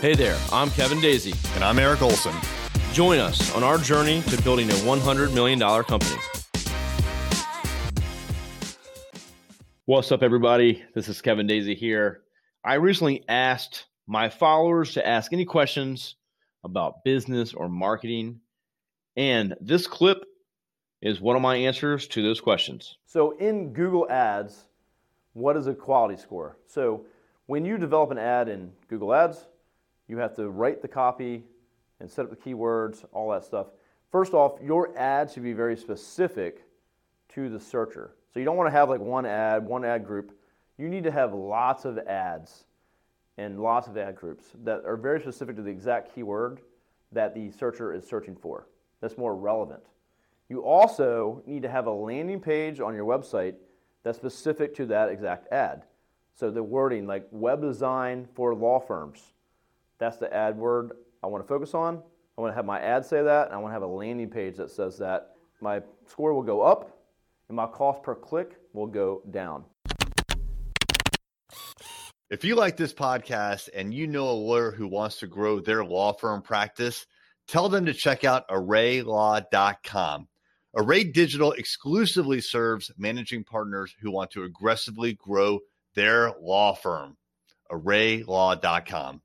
Hey there, I'm Kevin Daisy. And I'm Eric Olson. Join us on our journey to building a $100 million company. What's up, everybody? This is Kevin Daisy here. I recently asked my followers to ask any questions about business or marketing. And this clip is one of my answers to those questions. So, in Google Ads, what is a quality score? So, when you develop an ad in Google Ads, you have to write the copy and set up the keywords, all that stuff. First off, your ad should be very specific to the searcher. So you don't want to have like one ad, one ad group. You need to have lots of ads and lots of ad groups that are very specific to the exact keyword that the searcher is searching for. That's more relevant. You also need to have a landing page on your website that's specific to that exact ad. So the wording like web design for law firms that's the ad word I want to focus on. I want to have my ad say that, and I want to have a landing page that says that. My score will go up, and my cost per click will go down. If you like this podcast and you know a lawyer who wants to grow their law firm practice, tell them to check out arraylaw.com. Array Digital exclusively serves managing partners who want to aggressively grow their law firm. arraylaw.com.